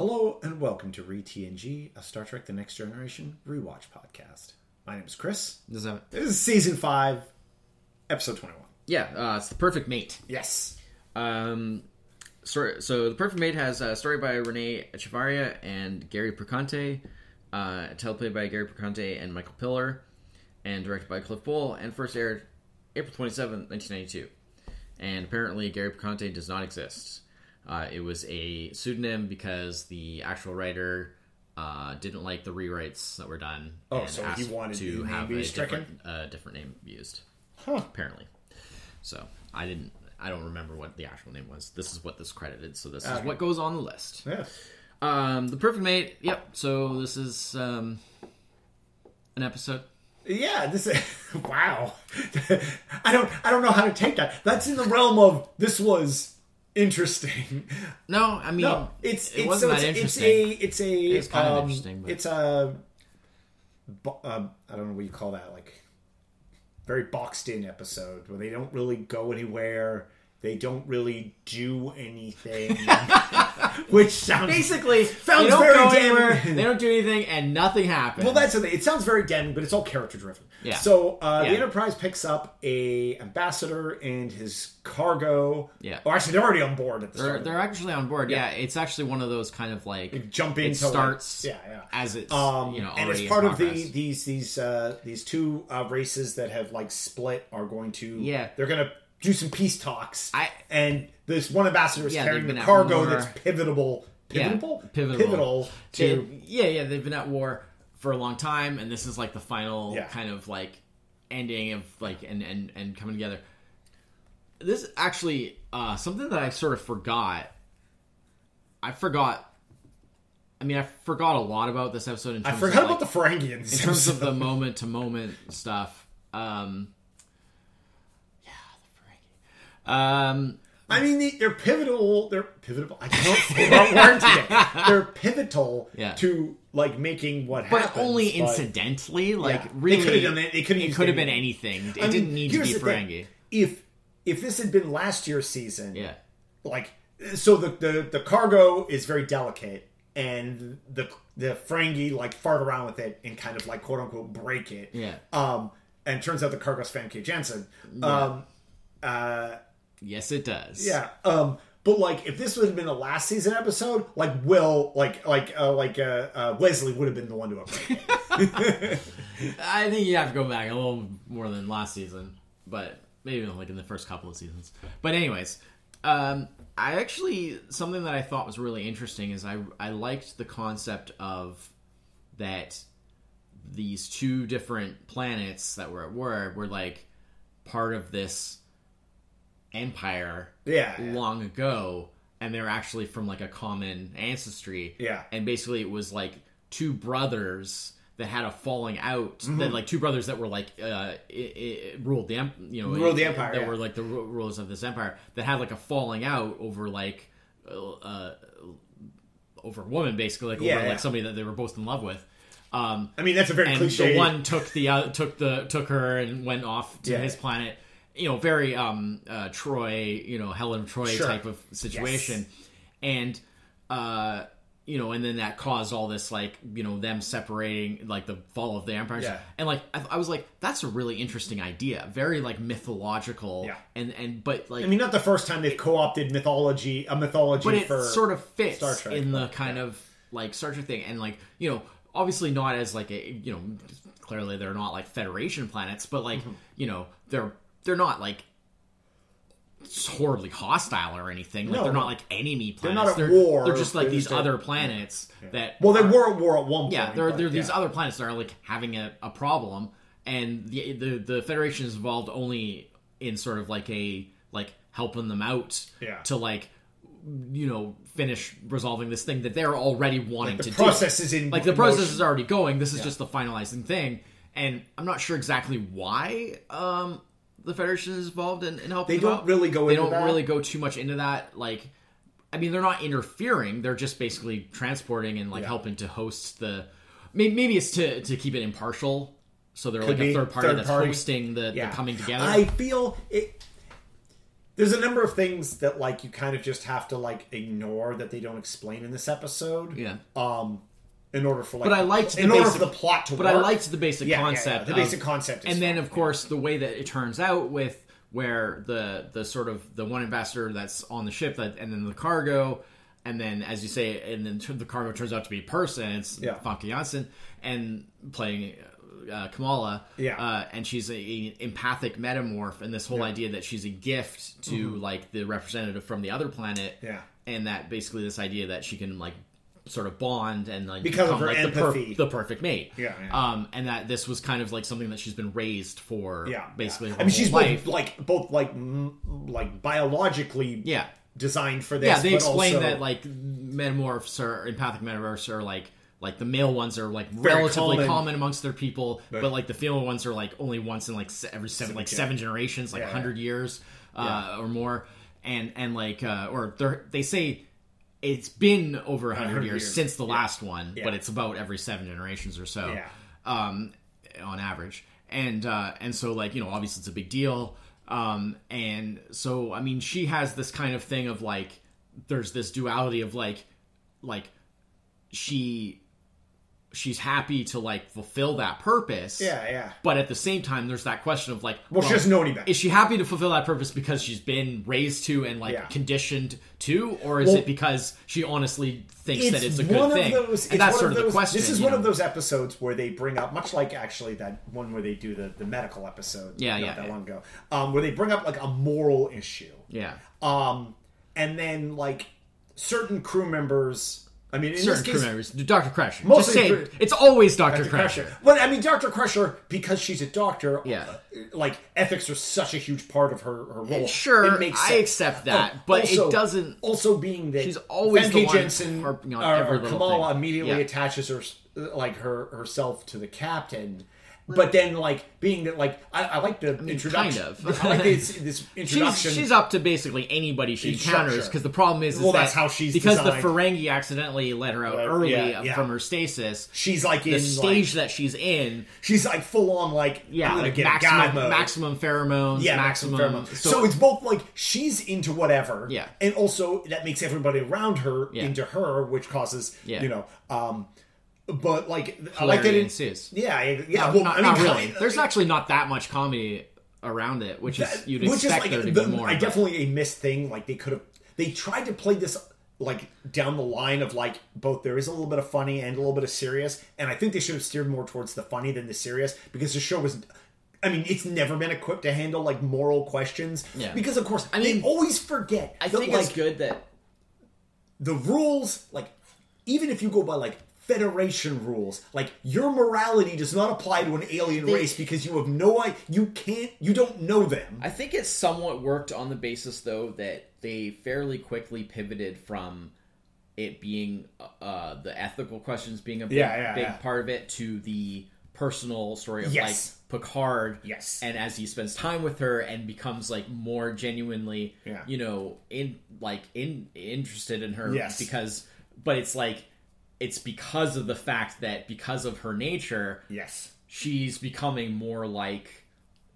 Hello and welcome to ReTNG, a Star Trek The Next Generation rewatch podcast. My name is Chris. Does that? This is season 5, episode 21. Yeah, uh, it's the perfect mate. Yes. Um, story, so the perfect mate has a story by Renee Echevarria and Gary Perconte, uh, teleplay by Gary Perconte and Michael Piller, and directed by Cliff Bull, and first aired April 27, 1992. And apparently, Gary Perconte does not exist. Uh, it was a pseudonym because the actual writer uh, didn't like the rewrites that were done. Oh, and so he wanted to have a different, uh, different name used. Huh. Apparently, so I didn't. I don't remember what the actual name was. This is what this credited. So this is what goes on the list. Yeah. Um, the perfect mate. Yep. So this is um, an episode. Yeah, this is wow. I don't I don't know how to take that. That's in the realm of this was interesting. No, I mean, No, it's it it's wasn't so that it's, it's interesting. a it's a It's kind of um, interesting, but- It's a uh, I don't know what you call that like very boxed in episode where they don't really go anywhere. They don't really do anything, which sounds Basically, Sounds they don't very go anywhere. They don't do anything, and nothing happens. Well, that's the thing. It sounds very damning, but it's all character driven. Yeah. So uh, Yeah. the Enterprise picks up a ambassador and his cargo. Yeah. Or actually, they're already on board at the they're start. they're actually on board. Yeah. it's actually one of those kind of like jump it into like- starts yeah, yeah. as it's Um, you know and it's part of the these these uh, these two uh, races that have like split are going to Yeah. they're gonna do some peace talks. I- and this one ambassador is Yeah, carrying the cargo that's pivotal, Yeah, pivotal, pivotal. to They- yeah, yeah, they've been at war for a long time, and this is like the final Yeah. kind of like ending of like and and and coming together. This actually uh, something that I sort of forgot. I forgot. I mean, I forgot a lot about this episode. In I terms forgot of, about like, the Ferengians. in terms of the moment to moment stuff. Um, yeah, the Ferengi. Um, I mean, they- they're pivotal. They're pivotal. I can't say that word today. They're pivotal Yeah. to like making what but happens. only but- incidentally. Like Yeah. They really, could've done it- they could've It could have been anything. It I didn't need to be. Ferengi. If if this had been last year's season, Yeah. like so the the, the cargo is very delicate and the the Ferengi like fart around with it and kind of like quote unquote break it. Yeah. Um and turns out the cargo's Famke Janssen. Um uh Yes, it does. yeah. Um but like if this would have been a last season episode, like Will like like uh like uh, uh Wesley would have been the one to have I think you have to go back a little more than last season, but maybe like in the first couple of seasons. But anyways, um, I actually something that I thought was really interesting is I I liked the concept of that these two different planets that were at war were like part of this empire Yeah. yeah. long ago and they're actually from like a common ancestry Yeah. and basically it was like two brothers that had a falling out Mm-hmm. that like two brothers that were like uh i i ruled the em- you know Ruled the empire, that yeah. were like the rulers of this empire that had like a falling out over like uh, uh over a woman basically like Yeah, over yeah. like somebody that they were both in love with um I mean that's a very and cliche the one took the uh, took the took her and went off to Yeah. his planet. You know, very um uh, Troy, you know Helen of Troy Sure. type of situation, and uh you know, and then that caused all this like you know them separating, like the fall of the empire, Yeah. and like I, I was like, that's a really interesting idea, very like mythological, Yeah. and and but like I mean not the first time they've co-opted mythology a mythology but it for sort of fits Star Trek, in the kind yeah. of like Star Trek thing, and like you know, obviously not as like a you know, clearly they're not like Federation planets, but like Mm-hmm. you know, they're they're not like horribly hostile or anything. Like No, they're no. not like enemy planets. They're not at they're, war. They're just like They're these just other planets that Well, they are- were at war at one point. yeah, there are, are these other planets that are like having a, a problem, and the, the the Federation is involved only in sort of like a like helping them out Yeah. to like you know finish resolving this thing that they're already wanting to do. the to process do. is in like the process is already going. This is just the finalizing thing, and I'm not sure exactly why um the Federation is involved in, in helping. They don't out. really go They don't that. really go too much into that. Like, I mean, they're not interfering. They're just basically transporting and like Yeah. helping to host the. Maybe, maybe it's to to keep it impartial. So they're like be. a third party Third that's party. hosting the, Yeah. the coming together. I feel it. there's a number of things that like you kind of just have to like ignore that they don't explain in this episode. Yeah. Um, in order for like, But I liked the in order basic- for the plot to But work. I liked the basic Yeah, yeah, yeah. concept. The of- basic concept is and then of course the way that it turns out with where the the sort of the one ambassador that's on the ship that and then the cargo. And then, as you say, and then the cargo turns out to be a person. It's Yeah. Famke Janssen and playing uh, Kamala. Yeah. uh, and she's a, a empathic metamorph, and this whole idea that she's a gift to like the representative from the other planet. Mm-hmm. Yeah. and that basically this idea that she can like sort of bond and like Because of become, her like, the, per- the perfect mate. Yeah, yeah. Um, and that this was kind of like something that she's been raised for. yeah, basically. yeah. I mean, she's both like both like like biologically yeah, designed for this. yeah. They explain also- that like metamorphs or empathic metamorphs are like like the male ones are like relatively common. common. amongst their people, but, But- like the female ones are like only once in like every seven like seven generations, like Yeah, hundred years uh, or more, and and like uh, or they're, they say. It's been over a hundred 100 years, years. since the last one, Yeah. but it's about every seven generations or so. Yeah. um, on average. And uh, and so like you know obviously it's a big deal. Um, and so I mean she has this kind of thing of like there's this duality of like like she she's happy to like fulfill that purpose. yeah, yeah. But at the same time, there's that question of like, Well, she doesn't know any better. Is she happy to fulfill that purpose because she's been raised to and like Yeah. conditioned to, or is Well, it because she honestly thinks that it's a one good thing? Of those, it's and that's one sort of those, the question. This is one know? of those episodes where they bring up, much like actually that one where they do the, the medical episode. Yeah, not yeah, that yeah. long ago, um, where they bring up like a moral issue. Yeah. Um, and then like certain crew members. I mean, in certain crew case, members. Dr. Crusher. Just say crew- it's always Dr. Dr. Crusher. Crusher. But I mean, Dr. Crusher, because she's a doctor, Yeah. uh, like ethics are such a huge part of her, her role. Sure, it makes I accept that, Oh, but also- it doesn't- Also, being that She's always Famke the one Janssen harping on or, or Kamala thing. immediately Yeah. attaches her like her herself to the captain. But then, like being that, like I, I like the introduction. kind of. I like this, this She's, introduction. she's up to basically anybody she encounters because the problem is, is Well, that that's how she's because designed. the Ferengi accidentally let her out early yeah, yeah. from her stasis. She's like in The stage like, that she's in, she's like full on like yeah, like maximum, mode. maximum pheromones, Yeah, maximum. maximum pheromone. So, it's both like she's into whatever, Yeah. and also that makes everybody around her Yeah. into her, which causes you know, um, but like I like that hilarity it ensues. Yeah, yeah. No, well, not, I mean, not really. kind- There's actually not that much comedy around it, which is you'd which expect there to the- be more. I definitely a missed thing. Like they could have, they tried to play this like down the line of like both there is a little bit of funny and a little bit of serious, and I think they should have steered more towards the funny than the serious because the show was. I mean, it's never been equipped to handle like moral questions. Yeah. Because of course, I they mean, always forget. I that, think like, it's good that the rules, like even if you go by like Federation rules, like your morality does not apply to an alien race because you have no idea. You can't. You don't know them. I think it somewhat worked on the basis, though, that they fairly quickly pivoted from it being uh, the ethical questions being a big, Yeah, yeah, big yeah. part of it to the personal story of Yes. like Picard. Yes. and as he spends time with her and becomes like more genuinely, you know, in like in interested in her. Yes. because but it's like it's because of the fact that because of her nature, Yes. she's becoming more like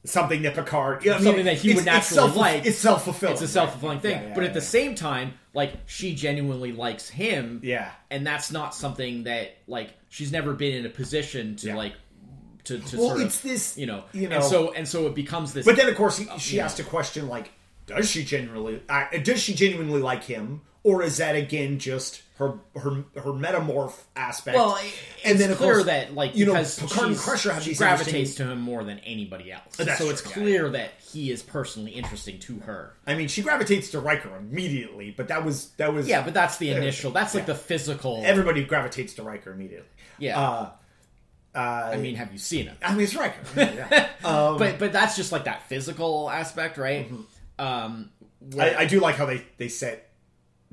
something that Picard, yeah, I mean, Something that he would it's- it's naturally self- like. It's self fulfilling. it's a self-fulfilling thing Yeah, yeah, but at the yeah. same time like she genuinely likes him Yeah. and that's not something that like she's never been in a position to Yeah. like to, to Well, sort of it's this, you know you know- and so and so it becomes this But then, of course, he, she yeah. has to question like, does she genuinely? Uh, does she genuinely like him, or is that again just her her her metamorph aspect? well and then clear course, that like you know, because Picard and Crusher have she gravitates to him more than anybody else so true, it's yeah, clear that he is personally interesting to her I mean, she gravitates to Riker immediately, but that was that was yeah but that's the initial that's like the physical everybody gravitates to Riker immediately. yeah Uh, uh, i mean have you seen him I mean, it's Riker. Yeah. um, but but that's just like that physical aspect right Mm-hmm. um I, I do like how they they set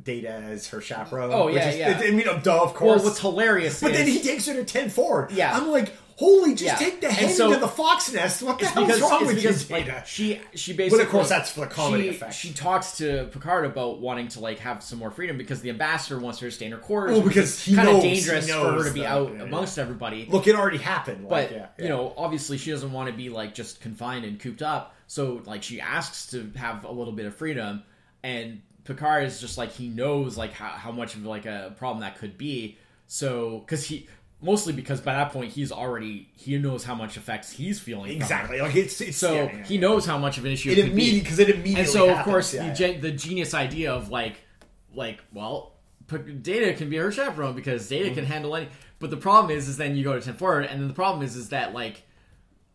Data as her chaperone. Oh, which yeah, is- yeah. I mean, duh, of well course. what's hilarious But is then he takes her to ten forward. Yeah. I'm like, holy, just Yeah. take the hen so- into the fox nest. What the hell's because, wrong with because you, like, Data? she she basically Of course, that's for the comedy she, effect. She talks to Picard about wanting to like have some more freedom because the ambassador wants her to stay in her quarters. Well, because is he kind of dangerous for her to be that, out yeah, yeah. amongst everybody. Look, it already happened. but like, yeah, yeah. you know, obviously, she doesn't want to be like just confined and cooped up. So like she asks to have a little bit of freedom, and Picard is just like he knows like how, how much of like a problem that could be. So because he mostly because by that point he's already he knows how much effects he's feeling. Exactly. Like it's, it's So yeah, yeah, he yeah. knows how much of an issue it it could immediately because it immediately And so, of course, the, gen- the genius idea of like, like, well, Data can be her chaperone because Data Mm-hmm. can handle any. But the problem is, is then you go to ten forward, and then the problem is, is that like,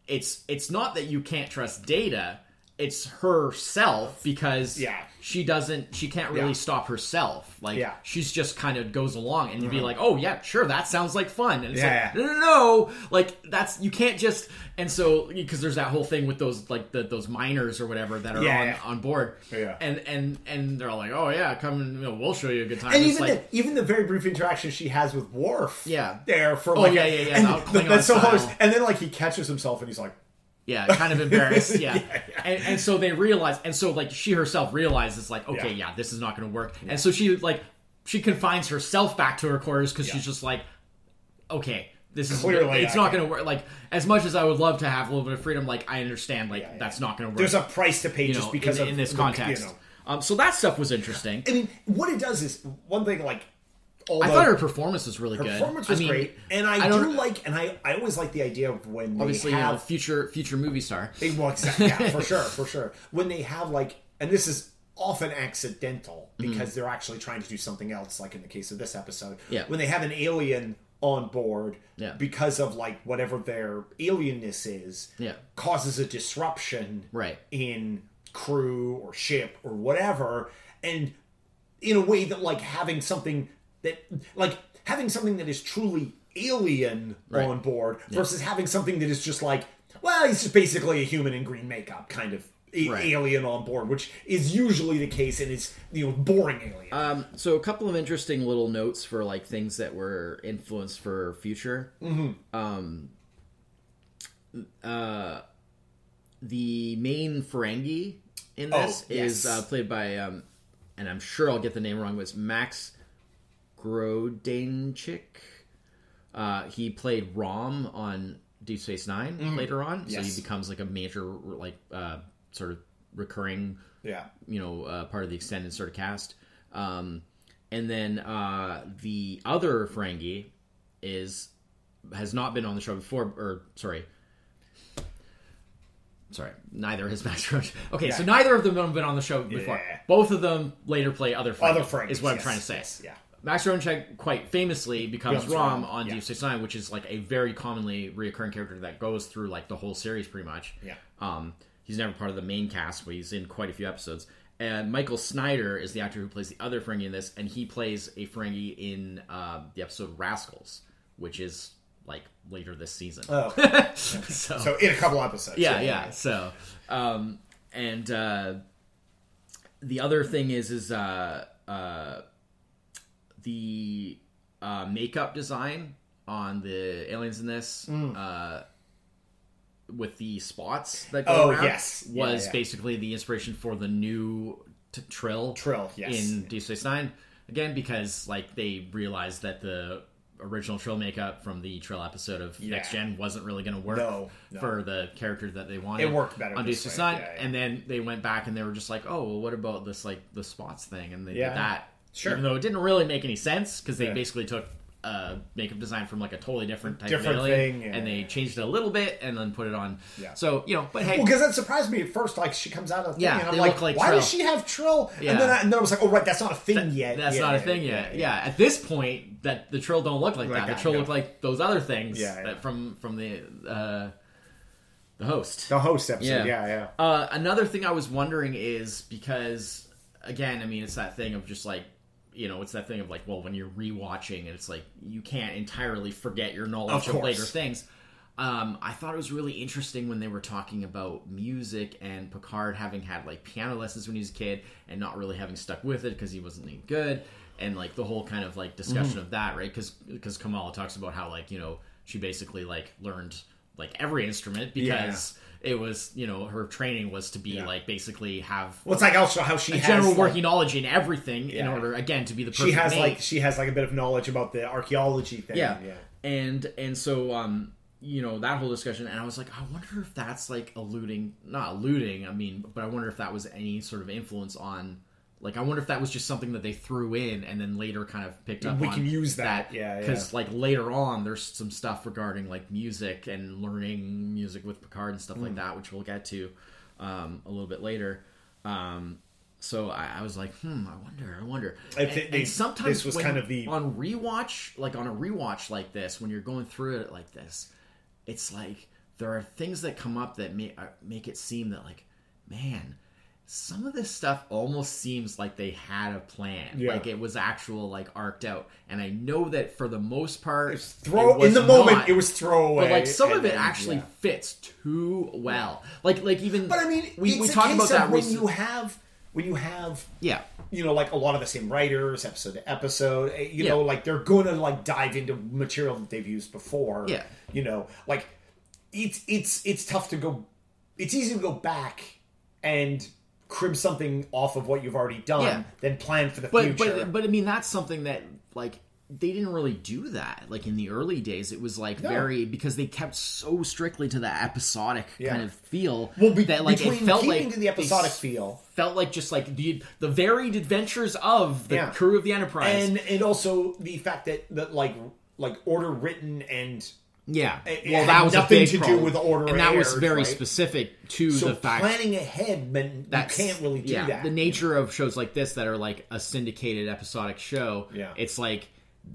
it's it's not that you can't trust Data. It's herself because Yeah. she doesn't she can't really Yeah. stop herself like Yeah. she's just kind of goes along and you'd be mm-hmm. like oh yeah sure that sounds like fun and it's Yeah, like no no no like that's you can't just and so because there's that whole thing with those like the, those miners or whatever that are on on board Yeah. and and and they're all like oh yeah come and you know, we'll show you a good time And even like the, even the very brief interaction she has with Worf, Yeah. there for Oh, like, yeah, yeah, yeah, and the that's so style. And then like he catches himself and he's like, yeah kind of embarrassed yeah, Yeah, yeah. And, and so they realize and so like she herself realizes like okay Yeah. yeah, this is not going to work and so she like she confines herself back to her quarters because she's just like okay this is Clearly, it's I not going to work like as much as i would love to have a little bit of freedom like i understand like that's not going to work there's a price to pay you just know because in, of in this the- context You know. um so that stuff was interesting I mean, what it does is one thing like. All i thought her performance was really good performance was I mean, great, and I, I do like, and I, I always like the idea of when obviously they you know have future future movie star They- Well, exactly. Yeah, for sure, for sure. When they have like, and this is often accidental mm-hmm. because they're actually trying to do something else, like in the case of this episode. Yeah. When they have an alien on board, Yeah. because of like whatever their alienness is, Yeah. causes a disruption, Right. in crew or ship or whatever, and in a way that like having something that like having something that is truly alien Right. on board versus having something that is just like well he's just basically a human in green makeup kind of a- Right. alien on board which is usually the case and is you know boring alien Um, so a couple of interesting little notes for like things that were influenced for future. Mm-hmm. Um, uh, the main Ferengi in this Oh, yes. is uh, played by, um, and I'm sure I'll get the name wrong, but it's Max Grodenchik. Uh, he played Rom on Deep Space 9 later on, so. Yes. he becomes like a major, like uh, sort of recurring yeah you know uh, part of the extended sort of cast um, and then uh, the other Ferengi is has not been on the show before or sorry sorry neither has Max Roach okay so neither of them have been on the show before Yeah. both of them later play other Ferengi, other Frank is what I'm trying to say yes, yeah Max Ronchek quite famously becomes Becomes Rom Rom, on yeah. Deep Space Nine, which is like a very commonly reoccurring character that goes through like the whole series pretty much. Yeah. Um, he's never part of the main cast, but he's in quite a few episodes. And Michael Snyder is the actor who plays the other Ferengi in this, and he plays a Ferengi in uh, the episode Rascals, which is like later this season. oh so, so in a couple episodes yeah, yeah. So, um, and uh, the other thing is, is uh, uh, the uh, makeup design on the aliens in this. Uh, with the spots that go Mm. Oh, around yes. Yeah, was yeah. basically the inspiration for the new t- trill Trill, yes. in Deep Space Nine again because like they realized that the original Trill makeup from the Trill episode of Next Gen wasn't really going to work No, no. for the character that they wanted. It worked better on Deep Space. Nine, Yeah, yeah. and then they went back and they were just like, "Oh, well, what about this like the spots thing?" And they Yeah. did that. Sure. Even though it didn't really make any sense because they Yeah. basically took uh, makeup design from like a totally different type Different of alien, thing, yeah, and they changed it a little bit and then put it on. Yeah. So you know, but hey, Well, because that surprised me at first. Like she comes out of the thing, Yeah, and I'm like, like why Trill. does she have Trill? Yeah. And then I, and then I was like, oh right, that's not a thing yet. That's Yeah, not a thing yet. yeah. At this point, that the trill don't look like, Like that. that, The trill no. look like those other things that from from the uh, the host. The host episode, Yeah. yeah, yeah. Uh, another thing I was wondering is because again, I mean, it's that thing of just like you know, it's that thing of like, well, when you're rewatching, and it's like you can't entirely forget your knowledge Of of, later things. Um, I thought it was really interesting when they were talking about music and Picard having had like piano lessons when he was a kid and not really having stuck with it because he wasn't any good, and like the whole kind of like discussion Mm-hmm. of that, right? Because because Kamala talks about how like you know she basically like learned like every instrument because it was you know her training was to be Yeah. like basically have Well, it's like also how she has general like, working knowledge in everything in order again to be the She has mate. like she has like a bit of knowledge about the archaeology thing. yeah. yeah. and and so um you know that whole discussion, and I was like, I wonder if that's like alluding, not alluding. I mean, but I wonder if that was any sort of influence on. Like, I wonder if that was just something that they threw in and then later kind of picked up. We can use that, yeah, yeah. Because like later on, there's some stuff regarding like music and learning music with Picard and stuff like Hmm. that, which we'll get to um, a little bit later. Um, so I, I was like, hmm, I wonder, I wonder. I And, think and sometimes this was when- kind of the- on rewatch, like on a rewatch like this, when you're going through it like this, it's like there are things that come up that make uh, make it seem that like, man, some of this stuff almost seems like they had a plan, Yeah. like it was actual like arced out. And I know that for the most part, It's throw it was in the moment it was throwaway. but like some of it then, actually yeah. fits too well. Like like even But I mean, we we talked about that when recent- you have when you have yeah. you know like a lot of the same writers episode to episode eh, you Yeah. know like they're gonna like dive into material that they've used before Yeah. you know like it's it's it's tough to go it's easy to go back and crib something off of what you've already done Yeah. than plan for the but future but but I mean that's something that like they didn't really do that like in the early days it was like No. very because they kept so strictly to that episodic Yeah. kind of feel well be, that like it felt keeping like to the episodic feel felt like just like the the varied adventures of the Yeah. crew of the Enterprise and and also the fact that that like like order written and yeah it well had that was a nothing to do with order and that was very right? specific to so the fact planning ahead that's, you can't really do yeah, that The nature of shows like this that are like a syndicated episodic show, Yeah. it's like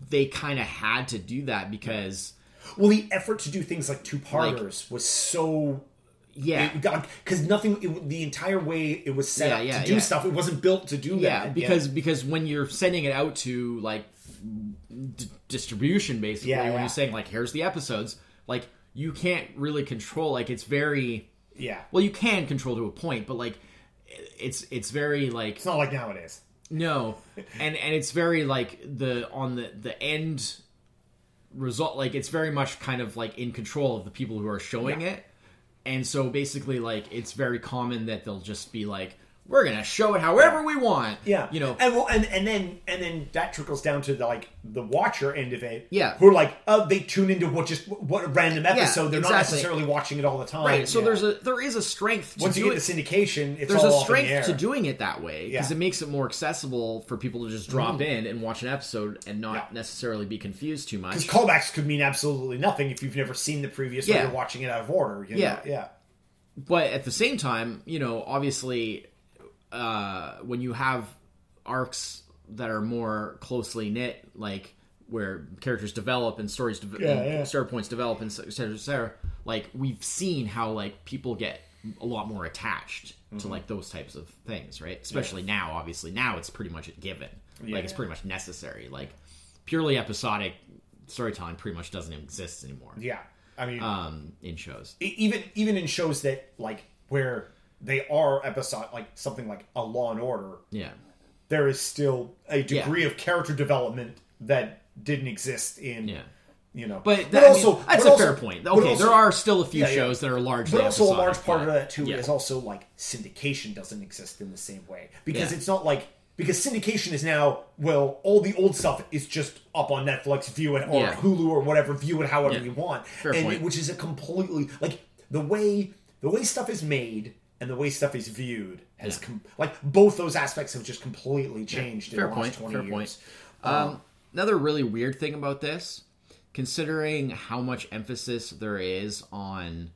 they kind of had to do that because Well, the effort to do things like two parters was so yeah, because nothing. It, the entire way it was set Yeah, up yeah, to do yeah. stuff, it wasn't built to do yeah, that. because because when you're sending it out to like d- distribution, basically, Yeah, when yeah. you're saying like here's the episodes, like you can't really control. Like it's very yeah, well, you can control to a point, but like it's it's very like it's not like nowadays. No, and and it's very like the on the the end result. Like it's very much kind of like in control of the people who are showing it, and so basically like it's very common that they'll just be like, "We're gonna show it however we want." Yeah, you know. and well, and and then and then that trickles down to the like the watcher end of it. Yeah. who are like, oh, they tune into what just what a random episode. They're not necessarily watching it all the time. Right, so Yeah. there's a there is a strength to once you it. get the syndication, it's there's all a up in the strength to doing it that way because Yeah. It makes it more accessible for people to just drop mm-hmm. in and watch an episode and not Yeah. necessarily be confused too much. Because callbacks could mean absolutely nothing if you've never seen the previous or Yeah. you're watching it out of order. you know? Yeah. yeah. but at the same time, you know, obviously, uh, when you have arcs that are more closely knit, like where characters develop and stories, de- Yeah, and yeah. story points develop, and et cetera, et cetera, like we've seen how like people get a lot more attached to Mm-hmm. like those types of things, right? Especially now, obviously, now it's pretty much a given. Yeah. Like it's pretty much necessary. Like purely episodic storytelling pretty much doesn't exist anymore Yeah. I mean, um, in shows. even even in shows that like where they are episode like something like a Law and Order, Yeah. there is still a degree of character development that didn't exist in Yeah. you know. But, that, also, that's but a also- fair point. Okay, also- there are still a few Yeah, yeah. shows that are largely. But also a large part of that too yeah. is also like syndication doesn't exist in the same way because Yeah. it's not like because syndication is now well all the old stuff is just up on Netflix view it or Yeah. Hulu or whatever view it however Yeah. you want Fair and point. which is a completely like the way the way stuff is made and the way stuff is viewed has Yeah. com- like both those aspects have just completely changed Fair in the point. last 20 Fair years. point. Um, another really weird thing about this, considering how much emphasis there is on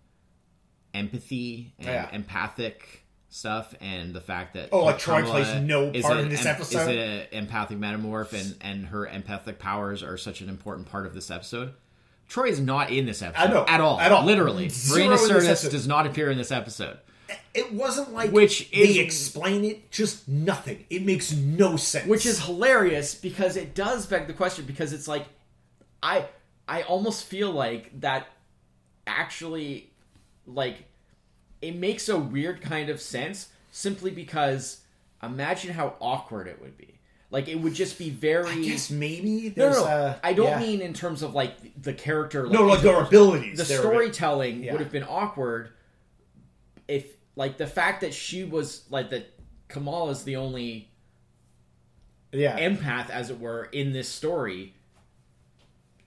empathy and Yeah. empathic stuff, and the fact that Oh, like Troi plays no part in this em- episode? Is an empathic metamorph, and and her empathic powers are such an important part of this episode. Troi is not in this episode I know, at all. at all. Literally, Zero Marina in this Sirtis episode. does not appear in this episode. It wasn't like Which they is- explain it, just nothing. It makes no sense. which is hilarious because it does beg the question because it's like i i almost feel like that actually like it makes a weird kind of sense simply because imagine how awkward it would be like it would just be very I guess maybe no, there's no, no. uh, I don't yeah. mean in terms of like the character. no like their abilities. the storytelling yeah. would have been awkward if like the fact that she was like that Kamal is the only Yeah, empath, as it were, in this story.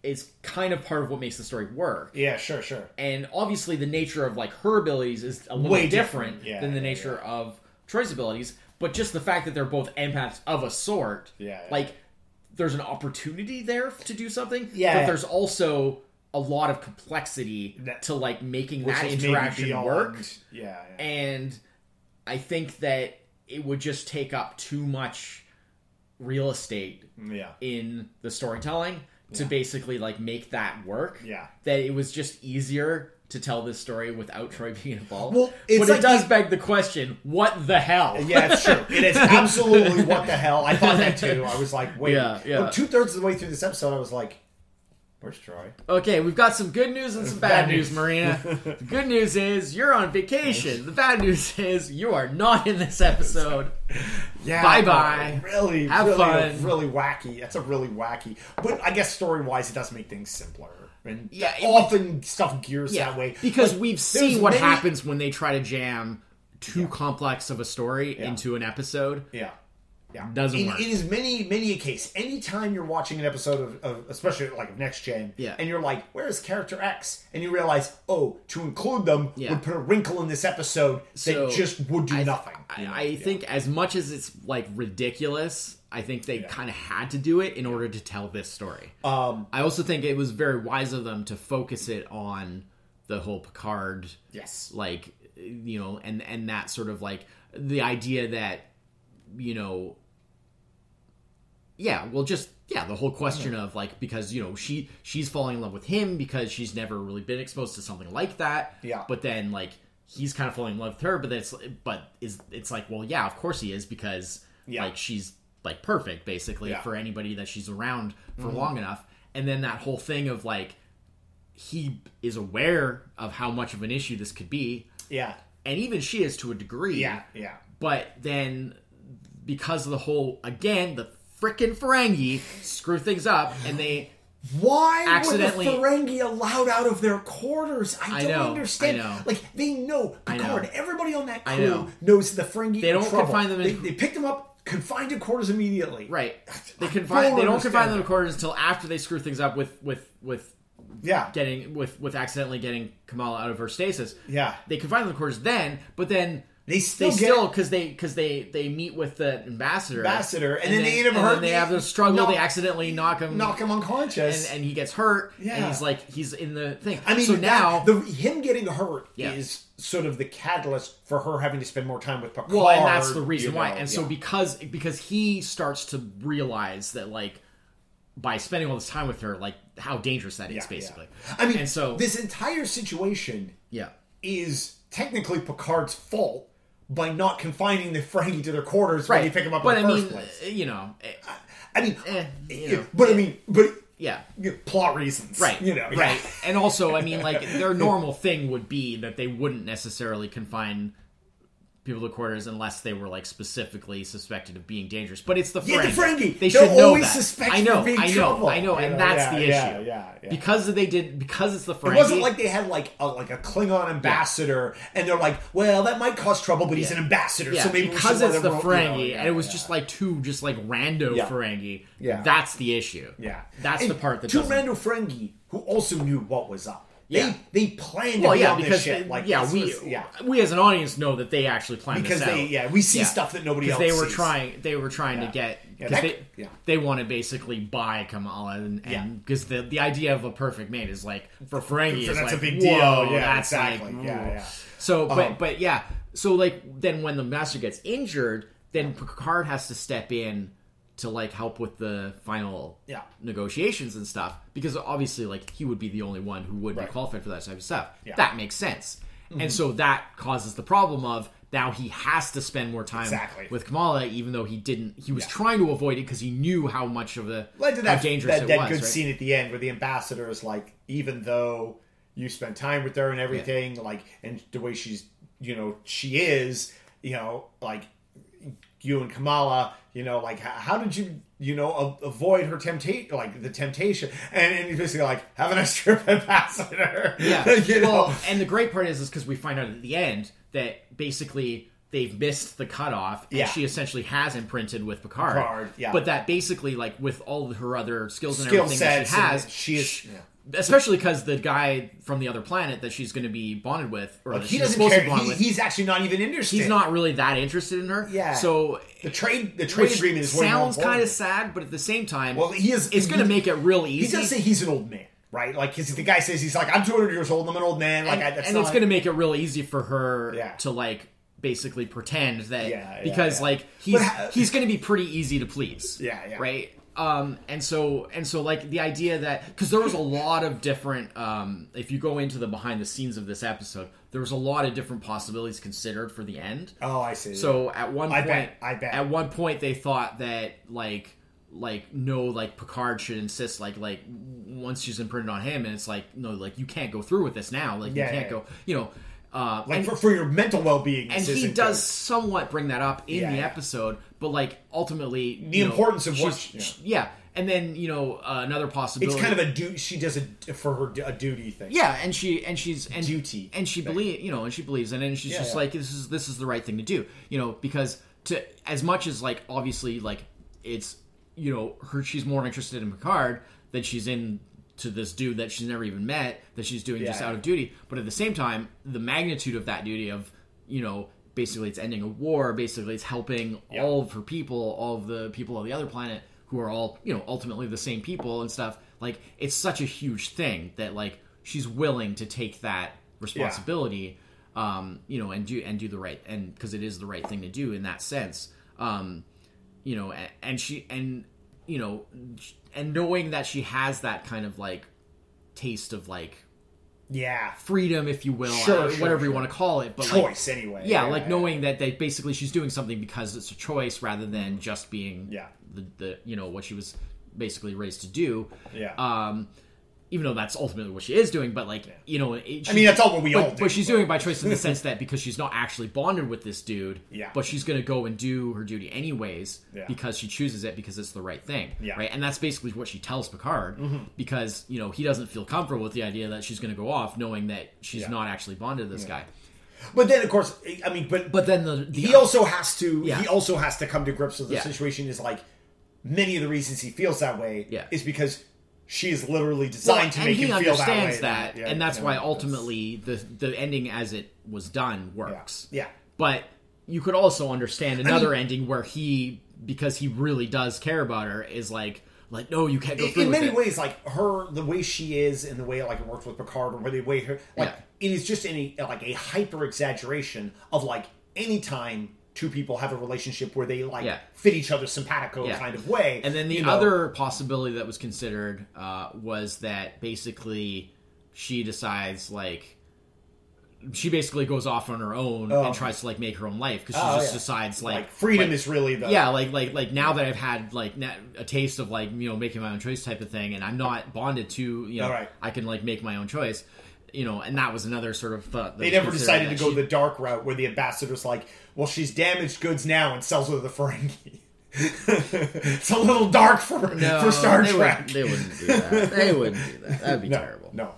is kind of part of what makes the story work. Yeah, sure, sure. And obviously, the nature of like her abilities is a little Way different, different. Yeah, than the yeah, nature of Troi's abilities. But just the fact that they're both empaths of a sort, Yeah, yeah. like there's an opportunity there to do something. Yeah. but there's also a lot of complexity That- to like making that interaction beyond- work. Yeah, yeah. And I think that it would just take up too much real estate yeah. in the storytelling to Yeah. basically like make that work. Yeah. That it was just easier to tell this story without Troi being involved. Well, it's but like it does the- beg the question, what the hell? Yeah, it's true. It is absolutely what the hell. I thought that too. I was like, wait. Yeah, yeah. Two thirds of the way through this episode, I was like, where's Troi? Okay, we've got some good news and some bad, Bad news, news. Marina. the good news is you're on vacation. The bad news is you are not in this episode. Yeah. Bye-bye. Really, Have really, fun. really wacky. That's a really wacky. But I guess story wise, it does make things simpler. And Yeah, often stuff gears Yeah, that way because Like, we've seen what many- happens when they try to jam too complex of a story Yeah. into an episode. Yeah. Yeah. Doesn't it, work. It is many, many a case. Anytime you're watching an episode of, of especially like of Next Gen, Yeah. and you're like, where's character X? And you realize, oh, to include them Yeah. would put a wrinkle in this episode So, that just would do I, nothing. I. I Yeah. think as much as it's like ridiculous, I think they kind of had to do it in order to tell this story. Um, I also think it was very wise of them to focus it on the whole Picard, yes. like you know, and and that sort of like the idea that you know, yeah, well, just yeah, the whole question of like because you know she she's falling in love with him because she's never really been exposed to something like that. Yeah. but then like he's kind of falling in love with her, but it's but is it's like well, yeah, of course he is because Yeah. like she's like perfect basically Yeah. Mm-hmm. for anybody that she's around for long enough, and then that whole thing of like he is aware of how much of an issue this could be, Yeah. and even she is to a degree. Yeah. Yeah. But then, because of the whole again, the frickin' Ferengi screw things up, and they Why Accidentally- were the Ferengi allowed out of their quarters? I, I don't know, understand. I. Like they know I know. Picard. Everybody on that crew know. knows the Ferengi. They don't trouble. confine them in- They, they picked them up, confined to quarters immediately. right. They confine. don't They don't confine them to quarters until after they screw things up with with with Yeah. getting with with accidentally getting Kamala out of her stasis. Yeah. They confine them to quarters then, but then. They still They still because they because they they meet with the ambassador, Ambassador, and then they eat him and hurt, then they have the struggle. knock- they accidentally knock him, knock him unconscious. and he gets hurt. and Yeah. he's like he's in the thing. I mean, so now the him getting hurt Yeah. is sort of the catalyst for her having to spend more time with Picard. Well, and that's the reason you why. know, And so yeah. because because he starts to realize that like by spending all this time with her, like how dangerous that is, Yeah, basically. I mean, and so this entire situation yeah, is technically Picard's fault by not confining the Ferengi to their quarters when right. you pick them up but in I the mean, first place. you know, eh, I mean, eh, you know, but I mean, but yeah. plot reasons, Right, You know, yeah. right, and also, I mean, like their normal thing would be that they wouldn't necessarily confine people to quarters unless they were like specifically suspected of being dangerous. But it's the Yeah, the Ferengi. Ferengi. They They're should know always that. I know, being I know, trouble. I know, You and know, that's yeah, the issue. yeah, yeah. Because they did, because it's the Ferengi. It wasn't like they had like a like a Klingon ambassador, and they're like, "Well, that might cause trouble, but he's an ambassador, so maybe because we it's the him you know, Ferengi, and it was just like two, just like rando. Ferengi. Yeah. that's the issue. yeah, that's And the part that two doesn't. random Ferengi who also knew what was up. Yeah. They they planned to well, yeah, because this shit. they- Like yeah, we was- yeah. we as an audience know that they actually planned Because they- out. yeah, we see stuff that nobody Because else they were sees. trying, they were trying Yeah. to get Yeah, because that- they yeah. they want to basically buy Kamala and Yeah. because the the idea of a perfect mate is like for Ferengi So is that's like a big deal. Yeah, that's exactly. like Yeah, yeah. So, but Um, but yeah, so like then when the master gets injured, then Picard has to step in to like help with the final Yeah. negotiations and stuff because obviously like he would be the only one who would Right. be qualified for that type of stuff. Yeah. That makes sense. And mm-hmm. so that causes the problem of now he has to spend more time Exactly. with Kamala, even though he didn't. He was Yeah. trying to avoid it because he knew how much of a led to how that, dangerous that, it that was. good right? scene at the end where the ambassador is like, even though you spent time with her and everything, like, and the way she's, you know, she is, you know, like, you and Kamala, you know, like, how, how did you, you know, a- avoid her temptation, like the temptation, and, and he's basically like, have a nice trip, ambassador. Yeah. you know, Well, and the great part is, is because we find out at the end that basically they've missed the cutoff, and Yeah. she essentially has imprinted with Picard. Picard, yeah. But that basically, like with all of her other skills and Skill everything that she has, she is. yeah. Especially because the guy from the other planet that she's going to be bonded with, or like, he doesn't supposed to care. be bonded He, with, he's actually not even interested. he's not really that interested in her. Yeah. So The trade. The trade agreement is sounds kind of sad, but at the same time, Well, he is. it's going to make it real easy. He does say he's an old man, right? Like, because the guy says he's like, I'm 200 years old. I'm an old man. Like, and, I, that's and it's going to make it real easy for her Yeah. to like basically pretend that Yeah, yeah, because like he's But ha- he's going to be pretty easy to please. Yeah, yeah. Right. Um, and so and so like the idea that because there was a lot of different um, if you go into the behind the scenes of this episode there was a lot of different possibilities considered for the end Oh, I see. so at one I point, bet, I bet. at one point they thought that like like no like Picard should insist like like once she's imprinted on him and it's like no like you can't go through with this now like Yeah, you can't yeah, go you know uh like and, for, for your mental well being, and he does somewhat bring that up in Yeah, the yeah. episode but like ultimately The you know, importance of what- yeah. sh- yeah and then you know uh, another possibility It's kind of a du- She does a for her a duty thing. yeah, and she and she's and Duty and she believe you know, and she believes in it, and she's just like this is this is the right thing to do, you know, because to as much as like obviously like it's you know her she's more interested in Picard than she's in to this dude that she's never even met that she's doing just out of duty, but at the same time the magnitude of that duty of you know basically it's ending a war, basically it's helping Yeah. all of her people, all of the people of the other planet who are all you know ultimately the same people and stuff like it's such a huge thing that like she's willing to take that responsibility um you know and do and do the right and because it is the right thing to do in that sense. Um you know and, and she and you know and knowing that she has that kind of like taste of like yeah. freedom if you will Sure, uh, sure, whatever you want to call it but like Choice anyway. yeah, like knowing that they basically she's doing something because it's a choice rather than just being. Yeah. the, the you know what she was basically raised to do Yeah. um even though that's ultimately what she is doing but like you know it, I mean, that's all what we but, all do. but she's doing it by choice in the sense that because she's not actually bonded with this dude Yeah. but she's going to go and do her duty anyways Yeah. because she chooses it because it's the right thing Yeah. Mm-hmm. right and that's basically what she tells picard because you know he doesn't feel comfortable with the idea that she's going to go off knowing that she's Yeah. not actually bonded to this guy But then, of course, I mean, but but then the, the he also has to. Yeah. He also has to come to grips with the Yeah. situation. Is like many of the reasons he feels that way. Yeah. Is because she is literally Well, designed to and make him feel that way. understands that, Yeah, and that's you why ultimately the the ending as it was done works. Yeah. But you could also understand another mean- ending where he, because he really does care about her, is like, like no, you can't go through in many it. ways, like her, the way she is, and the way like it works with Picard, or the way her, like Yeah. it is just any like a hyper exaggeration of like anytime two people have a relationship where they like Yeah. fit each other simpatico Yeah. kind of way. And then the you know. other possibility that was considered uh, was that basically she decides like she basically goes off on her own Oh. and tries to like make her own life because she Oh, just yeah. decides like, like freedom like, is really the yeah like like like now that i've had like na- a taste of like you know making my own choice type of thing and i'm not bonded to you know Alright. i can like make my own choice you know and that was another sort of thought They never decided to go she- the dark route where the ambassador's like, well, she's damaged goods now and sells her to the Ferengi. it's a little dark for, no, for Star they Trek. wouldn't, they wouldn't do that they wouldn't do that that'd be no, terrible no.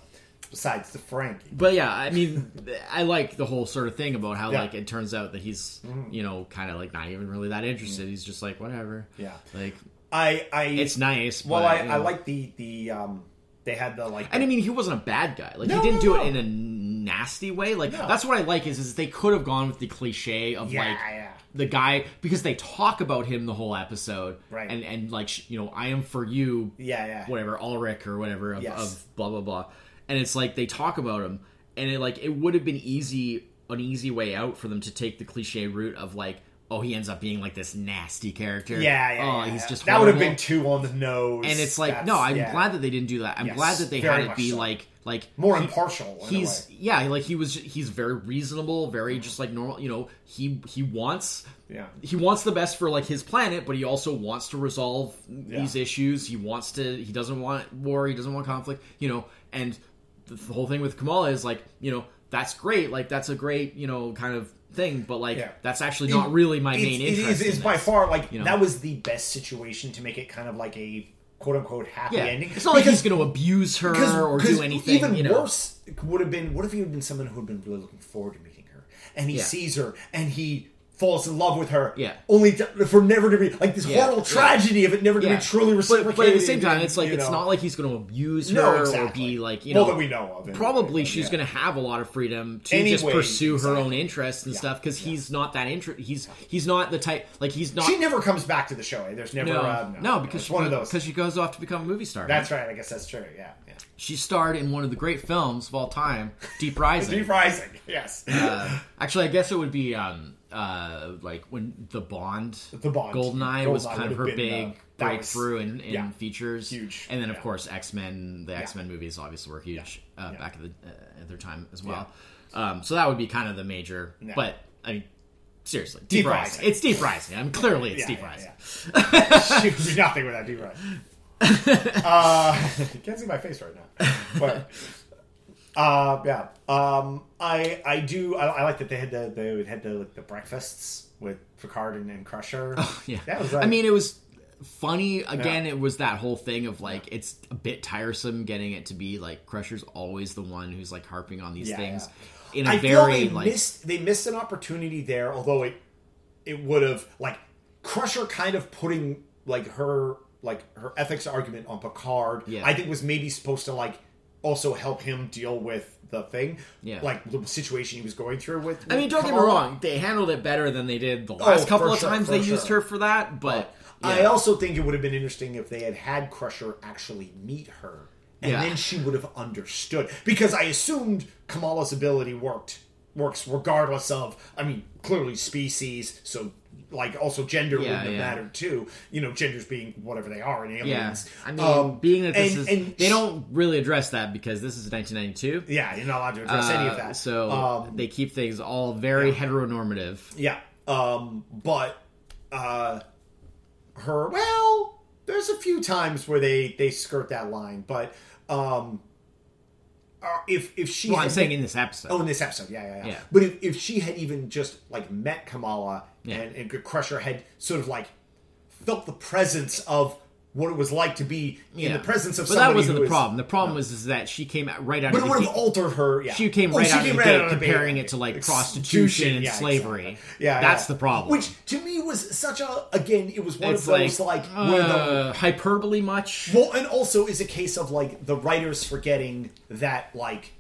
Besides the Ferengi. but yeah i mean i like the whole sort of thing about how Yeah. Like it turns out that he's you know kind of like not even really that interested he's just like whatever Yeah. like I, I, it's nice well, but, I, you I like the, the, um, they had the, like, And I mean, he wasn't a bad guy. Like No, he didn't no, do no. it in a nasty way. Like that's what I like is is they could have gone with the cliche of yeah, like yeah. the guy because they talk about him the whole episode, Right. And and like you know, I am for you, Yeah, yeah. whatever Alrik or whatever of, Yes. of blah blah blah. And it's like they talk about him, and it like it would have been easy an easy way out for them to take the cliche route of like. Oh, he ends up being like this nasty character. Yeah, yeah. Oh, yeah, he's yeah. just that would have been too on the nose. And it's like, That's- no, I'm yeah. glad that they didn't do that. I'm Yes, glad that they had it be so. like like more he- impartial. He's yeah like he was he's very reasonable very just like normal you know he he wants Yeah. he wants the best for like his planet but he also wants to resolve these issues he wants to he doesn't want war he doesn't want conflict you know and the whole thing with kamala is like you know that's great like that's a great you know kind of thing but like Yeah. that's actually not really my main it interest is, in it's by far like you know? that was the best situation to make it kind of like a quote unquote happy yeah ending. it's not like Because- he's going to abuse her because- or do anything Even you know worse would have been what if he had been someone who had been really looking forward to meeting her, and he Yeah. sees her and he falls in love with her. Yeah. Only to, for never to be like this Yeah, horrible yeah. tragedy of it never to Yeah. be truly reciprocated. but at the same time, it's like you it's know. not like he's going to abuse her No, or be like you know Well, know that we know of, anyway, probably she's yeah. going to have a lot of freedom to Anyway, just pursue her own interests and stuff because he's not that interest. He's he's not the type like he's not. She never comes back to the show. eh? There's never no, uh, no, because it's she, one of those. because she goes off to become a movie star. That's right. I guess that's true. Yeah. yeah. She starred in one of the great films of all time, Deep Rising. Deep Rising. Yes. Uh, actually, I guess it would be um, uh, like when the Bond, The Bond. Goldeneye was kind of her been, big uh, that was- breakthrough in, in yeah, features, huge, and then of yeah. course X Men. The X Men movies obviously were huge uh, yeah. back at the uh, at their time as well. Um, so that would be kind of the major. Yeah. But I mean, seriously, Deep, Deep Rising. Rising. It's Deep Rising. I mean, clearly it's Yeah, Deep yeah, Rising. yeah. she would be nothing without Deep Rising. uh, can't see my face right now. But uh, yeah, um, I I do I, I like that they had the they had the like the breakfasts with Picard and, and Crusher. Yeah. that was. I mean, it was funny. Again, Yeah. it was that whole thing of like it's a bit tiresome getting it to be like Crusher's always the one who's like harping on these Yeah, things yeah. in a I feel very they like missed they missed an opportunity there. Although it it would have like Crusher kind of putting like her like her ethics argument on Picard. Yeah. I think was maybe supposed to like also help him deal with the thing. Yeah. like the situation he was going through with. I mean, don't get me wrong. They handled it better than they did the oh, last Oh, couple of sure, times they used her for that. But I yeah. also think it would have been interesting if they had had Crusher actually meet her, and Yeah. then she would have understood. Because I assumed Kamala's ability worked works regardless of. I mean, clearly species, so like also gender Yeah, wouldn't have yeah. mattered too. You know, genders being whatever they are in yeah, aliens. I mean, Um, being that this and- is, and they don't really address that because this is 1992. Yeah, you're not allowed to address any of Uh, that. So Um, they keep things all very heteronormative. Yeah. Um, but uh her well, there's a few times where they they skirt that line, but um uh, if if she Well, I'm saying been- in this episode. Oh, in this episode, yeah, yeah, yeah. Yeah. But if, if she had even just like met Kamala Yeah. and, and Crusher had sort of like felt the presence of what it was like to be in Yeah. the presence of but that wasn't the is- problem. The problem was is that she came out right out But of it would have altered her. Yeah. She came Oh, right she out of came the right gate out the comparing it to like prostitution and yeah, slavery. exactly. Yeah, that's the problem. Which to me was such a again, it was one it's of those like, the uh, hyperbole much. well, and also is a case of like the writers forgetting that like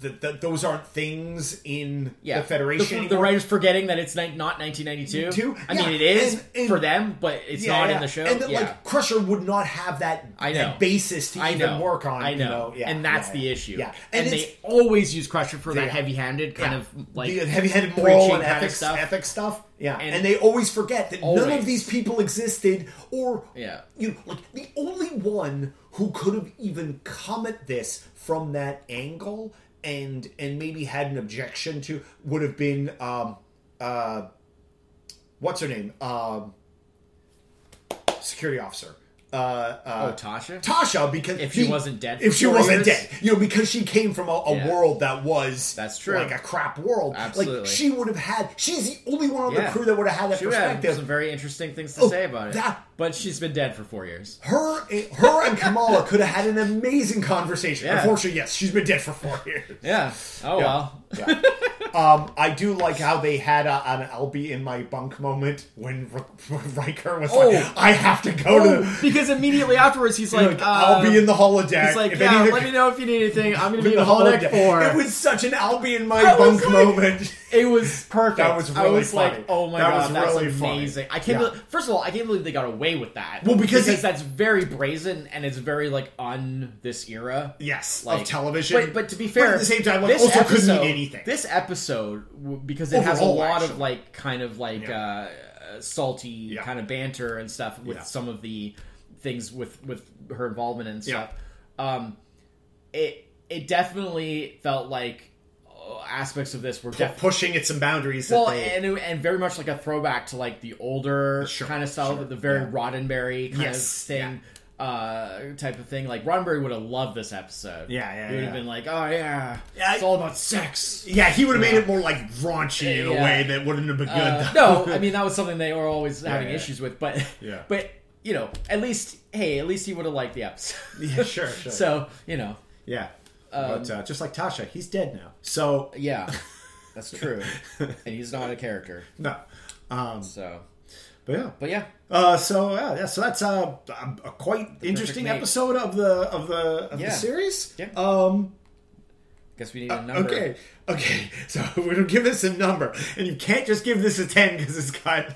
that that those aren't things in yeah, the Federation. The, the writers forgetting that it's not 1992. Two? I Yeah, mean, it is and- and- for them, but it's Yeah, not in the show. and yeah. like Crusher would not have that, I know. that basis to I even know. work on. I you know, Yeah, and that's the issue. Yeah, and, they always use Crusher for that heavy-handed kind of like the heavy-handed moral and ethics stuff. ethics stuff. Yeah, And- and, they always forget that none of these people existed, or Yeah. you know, like the only one who could have even come at this from that angle and and maybe had an objection to would have been um uh what's her name? Um security officer uh, uh Oh, Tasha. Tasha because If she he- wasn't dead if she wasn't years? dead, you know, because she came from a, a Yeah. world that was That's true. like a crap world. Absolutely. Like she would have had. She's the only one on Yeah. the crew that would have had that She would have perspective. some very interesting things to Oh, say about it. that- but she's been dead for four years. her, her and Kamala could have had an amazing conversation. Yeah. Unfortunately, yes, she's been dead for four years. Yeah. Oh well. Um, I do like how they had a, an "I'll be in my bunk" moment when R- Riker was Oh. like, "I have to go to." Oh, because immediately afterwards he's like, Like, I'll be uh, in the holodeck. He's like, if yeah, any of let me know if you need anything. I'm going to be in the holodeck holodeck." four. It was such an "I'll be in my I bunk" like- moment. It was perfect. That was I really was funny. like, oh my That god, was that's really funny. amazing. I can't. Yeah. Believe, first of all, I can't believe they got away with that. Well, because it- that's very brazen and it's very like on this era. Yes, Like, of television. But, but to be fair, at the same time, like, this also episode, couldn't mean anything. This episode, because it has a Overall, lot of like kind of like Yeah. uh, salty Yeah. kind of banter and stuff with some of the things with with her involvement and stuff. Um, it it definitely felt like uh, aspects of this were definitely pushing at some boundaries. well, that they, and and very much like a throwback to like the older Sure, kind of style, sure, the very yeah. Roddenberry kind Yes, of thing, uh, type of thing. Like Roddenberry would have loved this episode. Yeah, yeah, He would have yeah. been like, "Oh yeah, Yeah, it's all about sex." yeah, he would have made it more like raunchy in a way that wouldn't have been good. Uh, no, I mean that was something they were always having yeah. issues with, but Yeah. but you know, at least hey, at least he would have liked the episode. yeah, sure, sure. so you know, yeah, Um, but uh, just like Tasha, he's dead now. So yeah. That's true. and he's not a character. no. Um, So, but yeah. but yeah, Uh, so yeah, yeah, so that's uh, a, a quite interesting episode of the of the of Yeah. the series. Yeah. Um. guess we need a number. Okay. Okay. So we're gonna give this a number, and you can't just give this a ten because it's got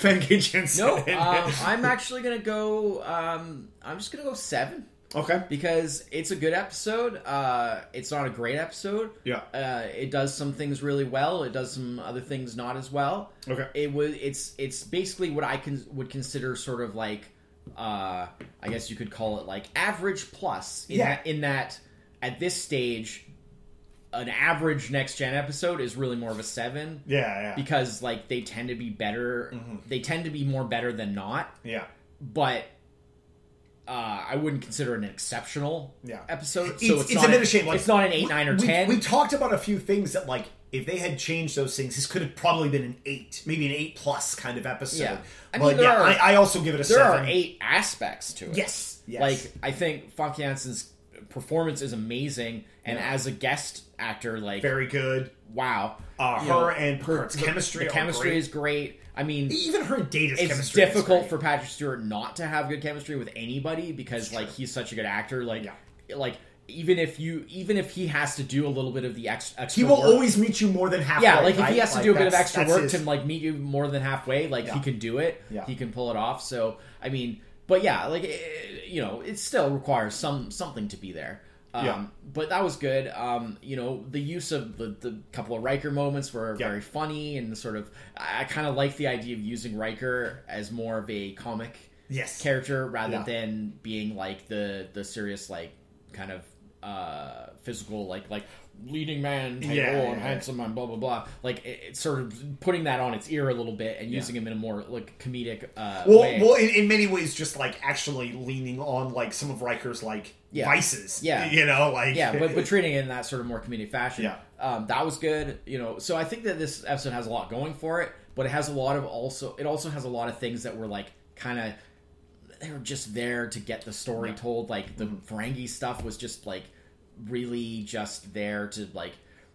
Famke Janssen. No, in it. um, I'm actually gonna go. Um, I'm just gonna go seven okay. because it's a good episode. Uh, it's not a great episode. Yeah. Uh, it does some things really well. It does some other things not as well. Okay. It was. It's. It's basically what I can would consider sort of like. Uh, I guess you could call it like average plus. In Yeah. That, in that, at this stage, an average next gen episode is really more of a seven. Yeah. Yeah. Because like they tend to be better. Mm-hmm. They tend to be more better than not yeah. but uh, I wouldn't consider it an exceptional Yeah. episode. So It's- it's, a bit of shame, like, it's not an eight, nine, or we, ten. We talked about a few things that like if they had changed those things, this could have probably been an eight, maybe an eight plus kind of episode. Yeah. I but mean, there yeah, are- I, I also give it a there seven. are eight aspects to it. Yes. Yes. Like I think Famke Janssen's performance is amazing, and Yeah. as a guest actor, like very good. wow, Uh, her know, and the- chemistry. The chemistry great. is great. I mean, even her and Data's it's chemistry. is difficult for Patrick Stewart not to have good chemistry with anybody because like he's such a good actor. Like, Yeah. like even if you even if he has to do a little bit of the ex- extra, He will work, always meet you more than halfway. yeah, like if he has to Like, do a bit of extra work his- to like meet you more than halfway, like he can do it. Yeah. He can pull it off. So I mean, but yeah, like eh, you know, it still requires some something to be there. Um, Yeah. But that was good. Um, you know, the use of the, the couple of Riker moments were Yeah. very funny and sort of. I, I kind of like the idea of using Riker as more of a comic yes character rather Yeah. than being like the the serious like kind of uh physical like like leading man type Yeah, and yeah. handsome and blah blah blah like it, it's sort of putting that on its ear a little bit and Yeah. using him in a more like comedic uh Well, way. well, in, in many ways, just like actually leaning on like some of Riker's like Yeah. vices. Yeah. you know, like yeah but, but treating it in that sort of more comedic fashion Yeah. um, that was good you know so i think that this episode has a lot going for it but it has a lot of also it also has a lot of things that were like kind of they were just there to get the story Yeah. told like the Mm-hmm. ferengi stuff was just like really just there to like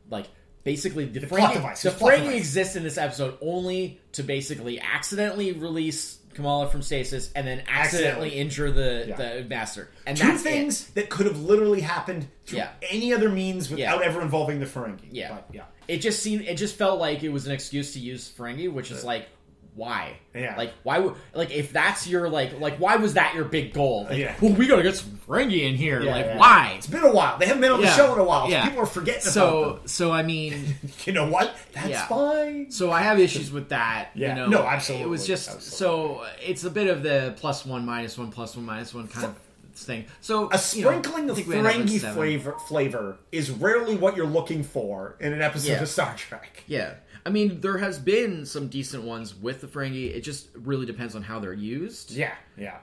like basically the, ferengi, device, the it's plot ferengi device. exists in this episode only to basically accidentally release Kamala from stasis and then accidentally, Accidentally. injure the Yeah. the master and two that's it. things that could have literally happened through Yeah. any other means without Yeah. ever involving the Ferengi. Yeah. But, yeah. It just seemed it just felt like it was an excuse to use Ferengi, which is like why? Yeah. Like why would like if that's your like like why was that your big goal? Like, Yeah. well we gotta get some Ferengi in here. Yeah, like yeah. why? It's been a while. They haven't been on the Yeah. show in a while. so Yeah. People are forgetting about So so I mean You know what? That's fine. so I have issues with that. Yeah. You know, No, absolutely. It was just Absolutely. so it's a bit of the plus one minus one plus one minus one kind of thing. So A sprinkling you know, of think we end up with Ferengi flavor flavor is rarely what you're looking for in an episode of Star Trek. Yeah. I mean, there has been some decent ones with the Ferengi. It just really depends on how they're used. Yeah, yeah.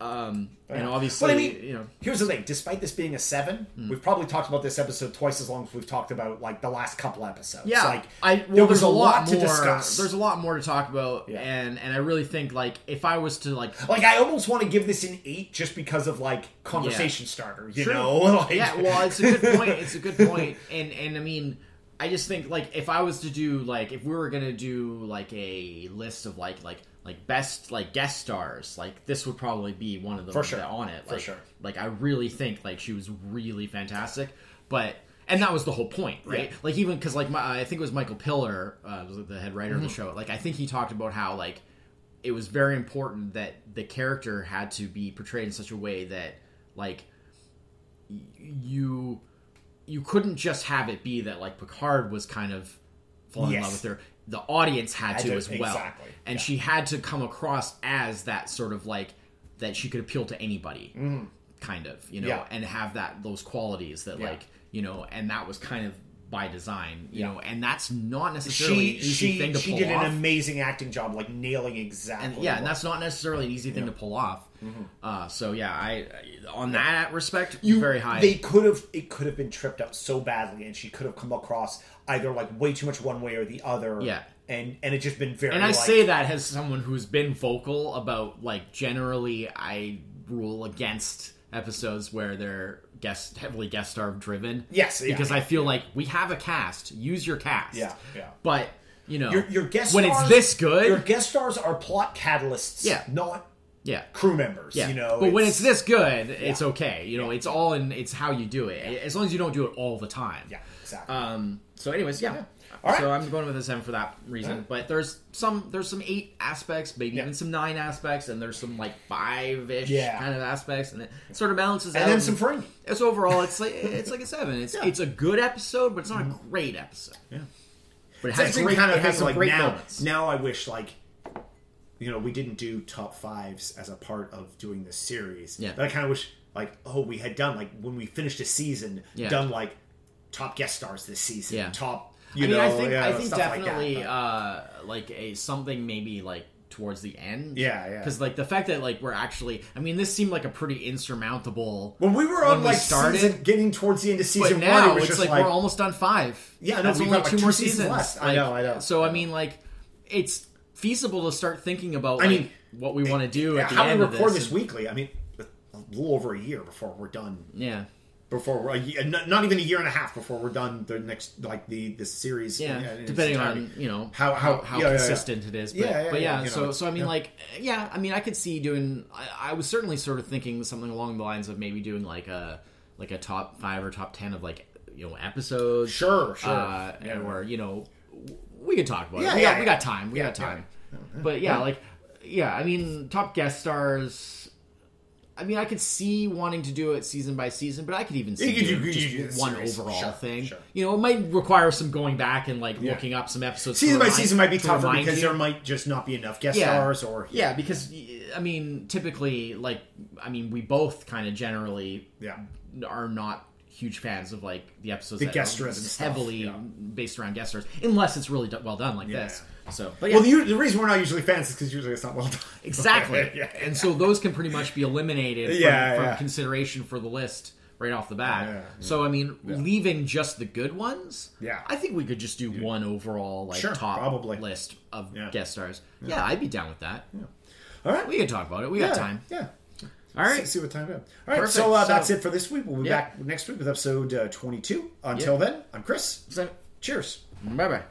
Um, and obviously, But I mean, you know, Here's the thing: despite this being a seven, Hmm. we've probably talked about this episode twice as long as we've talked about like the last couple episodes. yeah, like I well, there there's was a lot, to more, discuss. There's a lot more to talk about, Yeah. and and I really think like if I was to like, like I almost want to give this an eight just because of like conversation starter. You True. know, like, yeah, well, it's a good point. It's a good point, and and I mean, I just think like if I was to do like if we were gonna do like a list of like like like best like guest stars, like this would probably be one of them For sure. on it. For Like, sure. Like I really think like she was really fantastic, but. And that was the whole point, right? Yeah. Like even because like my, I think it was Michael Piller, uh, was the head writer Mm-hmm. of the show. Like I think he talked about how like it was very important that the character had to be portrayed in such a way that like y- you you couldn't just have it be that like Picard was kind of falling in love with her. The audience had, Had to, to- as well, exactly, and yeah. she had to come across as that sort of like that she could appeal to anybody, mm-hmm. kind of, you know. Yeah. and have that those qualities that Yeah. like you know, and that was kind of by design, you Yeah. know, and that's not necessarily she an easy she thing to she pull did off an amazing acting job, like nailing exactly. and yeah, and that's not necessarily an easy thing to pull off. Uh, so yeah, I on that respect, you very high. They could have it could have been tripped up so badly, and she could have come across either like way too much one way or the other. Yeah. and and it just been very. and I like, say that as someone who's been vocal about like generally I rule against episodes where they're guest heavily guest star driven. Yes, yeah, because yeah. I feel like we have a cast. Use your cast. Yeah, yeah. But you know, Your, your guest when stars, it's this good, your guest stars are plot catalysts, Yeah. not yeah, crew members. yeah. You know, but when it's this good, it's okay. You know, it's all in. It's how you do it. As long as you don't do it all the time. yeah, exactly. Um. So, anyways, yeah. All right. So I'm going with a seven for that reason. But there's some there's some eight aspects, maybe Yeah. even some nine aspects, and there's some like five ish Yeah. kind of aspects, and it sort of balances out. and then some fringe. So overall, it's like it's like a seven. It's Yeah. Mm-hmm. it's a good episode, but it's not a great episode. Yeah. But it It's has great, kind of it has some like great now. moments. Now I wish like you know we didn't do top fives as a part of doing this series. Yeah. But I kind of wish like oh we had done like when we finished a season Yeah. done like top guest stars this season. Yeah. Top. You I mean, know, I think yeah, I think stuff like definitely uh, like a something maybe like towards the end. Yeah, yeah. Because like the fact that like we're actually, I mean, this seemed like a pretty insurmountable. when we were on when we like started- season, getting towards the end of But season now one, it was it's just like, like, we're almost on five. Yeah, no, that's we've only got, like, two two more seasons seasons. left. I know, I know. So I mean, like, it's feasible to start thinking about. I like, mean, what we want to do at the how we record this. this weekly. I mean, a little over a year before we're done. yeah, Before we're a year, not even a year and a half before we're done. The next like the the series. yeah, depending on you know How- how how- how, yeah, yeah, yeah. consistent it is. But Yeah, yeah, but yeah, you know, so so I mean, like, yeah, I mean, I could see doing. I, I was certainly sort of thinking something along the lines of maybe doing like a like a top five or top ten of like you know episodes. Sure, sure. uh, Yeah. and where you know we can talk about Yeah, it. We, yeah, got, we got time. We Yeah, got time. yeah. But yeah, like yeah, I mean, top guest stars. I mean, I could see wanting to do it season by season, but I could even see You could doing you just one overall Sure, thing. sure. You know, it might require some going back and like Yeah. looking up some episodes. season by remind- season might be to tougher because there might just not be enough guest yeah. stars or yeah, because I mean, typically, like, I mean, we both kind of generally yeah. are not huge fans of like the episodes The that guest stuff, heavily yeah. based around guest stars, unless it's really do- well done like Yeah, this. So, but yeah, Well, the, the reason we're not usually fans is because usually it's not well done. exactly. yeah, And so those can pretty much be eliminated from, Yeah, from yeah. consideration for the list right off the bat. Yeah, yeah. So I mean, leaving just the good ones. Yeah. I think we could just do one overall like Sure, top probably. list of Yeah. guest stars. Yeah. I'd be down with that. All right. We can talk about it. We yeah, got time. Yeah. All right. See, see what time we have. All right. Perfect. So, uh, So- that's it for this week. We'll be Yeah. back next week with episode uh, 22. Until then, I'm Chris. So, Cheers. bye bye.